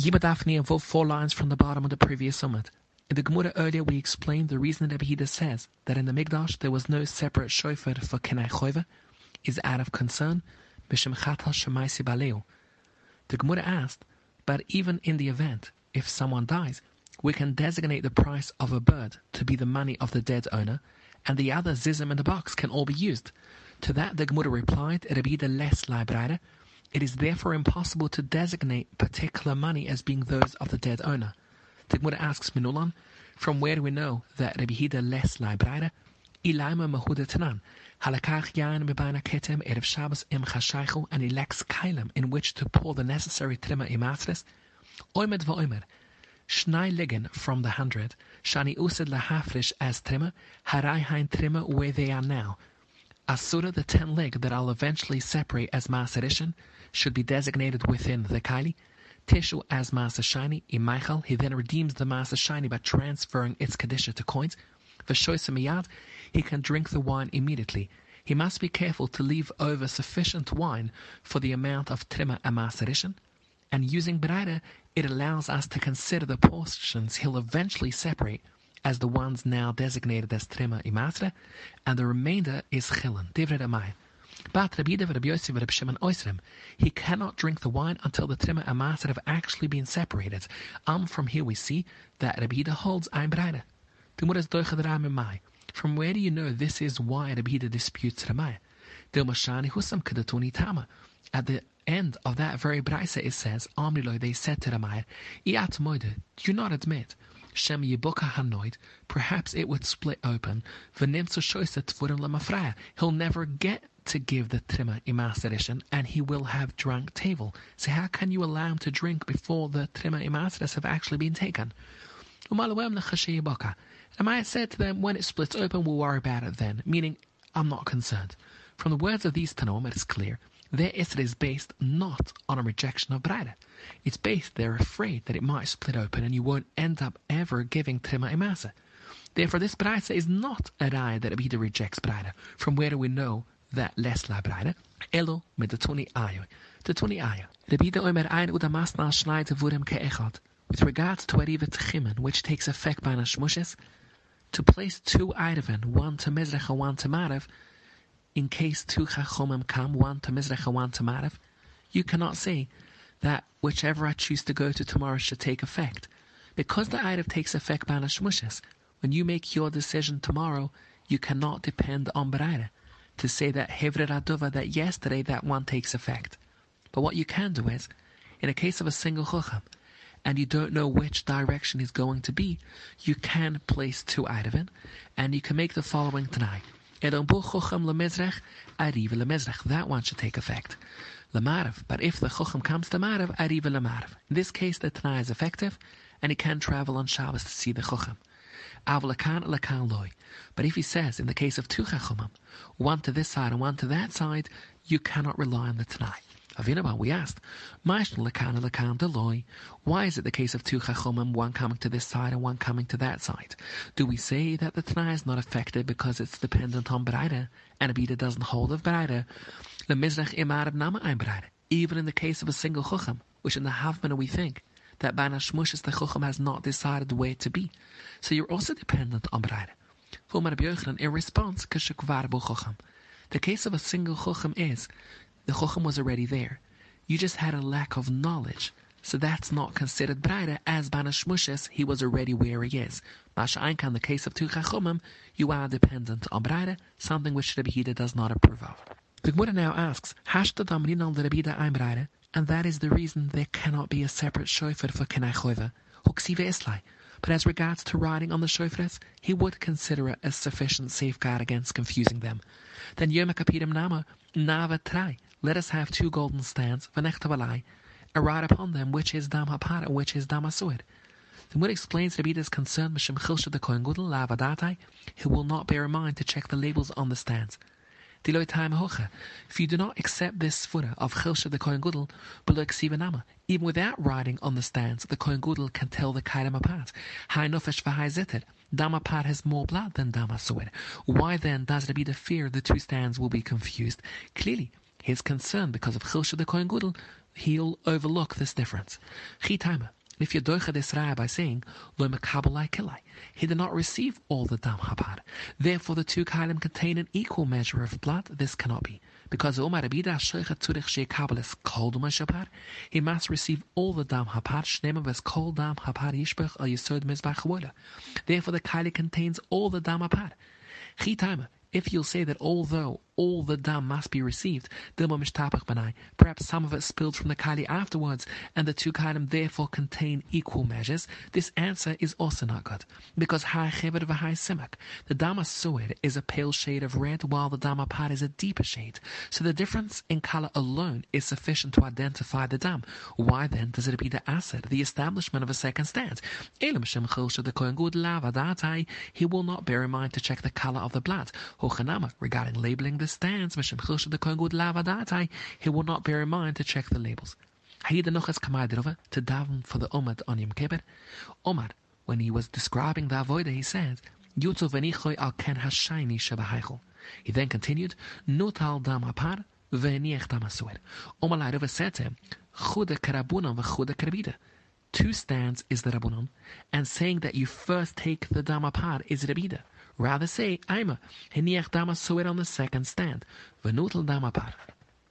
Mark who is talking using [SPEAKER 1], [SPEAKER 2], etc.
[SPEAKER 1] Yibadafni involved four lines from the bottom of the previous summit. In the Gemara earlier, we explained the reason that Abhida says that in the Mikdash there was no separate shofar for Kenai Choiva is out of concern. The Gemara asked, but even in the event, if someone dies, we can designate the price of a bird to be the money of the dead owner, and the other zizim in the box can all be used. To that the Gemara replied, Rabida less librare, it is therefore impossible to designate particular money as being those of the dead owner. The Gemara asks Minulan, from where do we know that Rabbi Hida les librare? Ilaima mahuda tanan, halakach yain mebana ketem erev Shabbos im chashaychu, and elects kailam in which to pour the necessary trima imatris. Oimed va'oimer, Shnai ligen from the hundred, shani used lahafrish as trima, harai hein trima where they are now. Asura, the ten leg that I'll eventually separate as Maserishan, should be designated within the Kaili. Tishu as Masa Shiny, Imaichal, he then redeems the Masa Shiny by transferring its Kadisha to coins. For Shoisamiyad, he can drink the wine immediately. He must be careful to leave over sufficient wine for the amount of Trima and Maserishan. And using Breira, it allows us to consider the portions he'll eventually separate as the ones now designated as Trima Imasra, and the remainder is Chilan, Divrei Amai. But Rabbi Rabbi Yosef, Rabbi Shimon Oisrim, he cannot drink the wine until the Trima and have actually been separated. Um, from here we see that Rabbi holds Ein Breide. Tumuras Doichad Mai. From where do you know this is why Rabbi disputes Ramai? Dilmashani Husam Kadatuni Tama. At the end of that very Braisa it says, Amriloi, they said to Ramai, Iat Moide, do you not admit Shem Yibuka Hanoid, perhaps it would split open. V'nimtzu shoysa tvurim lemafraya. He'll never get to give the trima imaserishan, and he will have drunk table. So how can you allow him to drink before the trima imaseris have actually been taken? And I said to them, when it splits open, we'll worry about it then, meaning I'm not concerned. From the words of these Tanoim, it is clear their Isra is based not on a rejection of Braida. It's based they're afraid that it might split open and you won't end up ever giving Trima Imasa. Therefore, this Braida is not a raya that Abida rejects Braida. From where do we know that less la Braida? Elo mit the 20 ayo. The 20 ayo. Rabida omer ein udamasnal schneide vurim ke'echad. With regards to Ariva Tchimen, which takes effect by Nashmushes, to place two Eidevin, one to Mizrach and one to Marav, in case two chachomim come, one to Mizrach and one to Marav, you cannot say that whichever I choose to go to tomorrow should take effect. Because the item takes effect by Nashmushes, when you make your decision tomorrow, you cannot depend on Beraira to say that Hevre Radova, that yesterday that one takes effect. But what you can do is, in a case of a single Chacham, and you don't know which direction is going to be, you can place two Eidevin, and you can make the following tonight. That one should take effect. Lamarav, but if the Chochem comes to Marav, Ariva Lamarav. In this case, the Tanai is effective, and he can travel on Shabbos to see the Chochem. Avlakan lakan loy. But if he says, in the case of two Chachomim, one to this side and one to that side, you cannot rely on the Tanai. Avinaba, we asked, why is it the case of two chachomim, one coming to this side and one coming to that side? Do we say that the Tanai is not affected because it's dependent on Breide, and Abida doesn't hold of nama ein. Even in the case of a single chacham, which in the Havmana we think that by Nashmushis the chacham has not decided where to be. So you're also dependent on Breide. In response, the case of a single chacham is the Chochem was already there. You just had a lack of knowledge. So that's not considered Breire, as Banashmushes, he was already where he is. Masha Einkan, the case of two Chachomim, you are dependent on Breire, something which Rabbi Hida does not approve of. The Gemara now asks, Hashta Damrinan the Rabbi ein Breire, and that is the reason there cannot be a separate shofar for Kenai Choiva, Islai. But as regards to riding on the shofars, he would consider it a sufficient safeguard against confusing them. Then Yom Kapirim Nama, Nava Trai, let us have two golden stands, v'nechtabalai, and write upon them which is dam hapar and which is dam asuid. The Gemara explains Rabbida's concern Mishim Chilsha the Kohen Gudel Lavadatai, who will not bear in mind to check the labels on the stands. If you do not accept this svura of Chilsha the Kohen Gudel, below Ksivanama, even without writing on the stands, the Kohen Gudel can tell the Kaidim apart. High v'hai zitter. Damapar has more blood than Damasuid. Why then does Rabbi fear the two stands will be confused? Clearly, his concern because of Chilsha the Kohen Gudel he'll overlook this difference. Chitama. If you doicha this raya by saying, Lo mekabalai kilai, he did not receive all the dam hapar. Therefore the two kailim contain an equal measure of blood, this cannot be. Because Omar Abida Sheikha Turich Shekabelis Kol Shapar, he must receive all the dam hapar, Shnema Ves Kol dam hapar Yishbech al Yisod Mizbach Therefore the kaili contains all the dam hapar. Chitama, if you'll say that although all the dam must be received, perhaps some of it spilled from the kali afterwards, and the two kalim therefore contain equal measures, this answer is also not good. Because high chevet v'high simak, the dama sued is a pale shade of red, while the dama pad is a deeper shade. So the difference in color alone is sufficient to identify the dam. Why then does it be the asset, the establishment of a second stand? He will not bear in mind to check the color of the blood. Regarding labeling the stands, Misham Khust the Kongud Lava Data, he will not bear in mind to check the labels. To daven for the Omad on Yom Kippur. Omar, when he was describing the avoida, he venichoy al ken hashayni. He then continued, Nutal dam apar veniech dam asuer. Omar Lairova said to him, Chude karabunan v'chude karabida. Two stands is the rabunan, and saying that you first take the dam apar is rabida. Rather say, Aima, heniach dama suer on the second stand. Venutel dama par.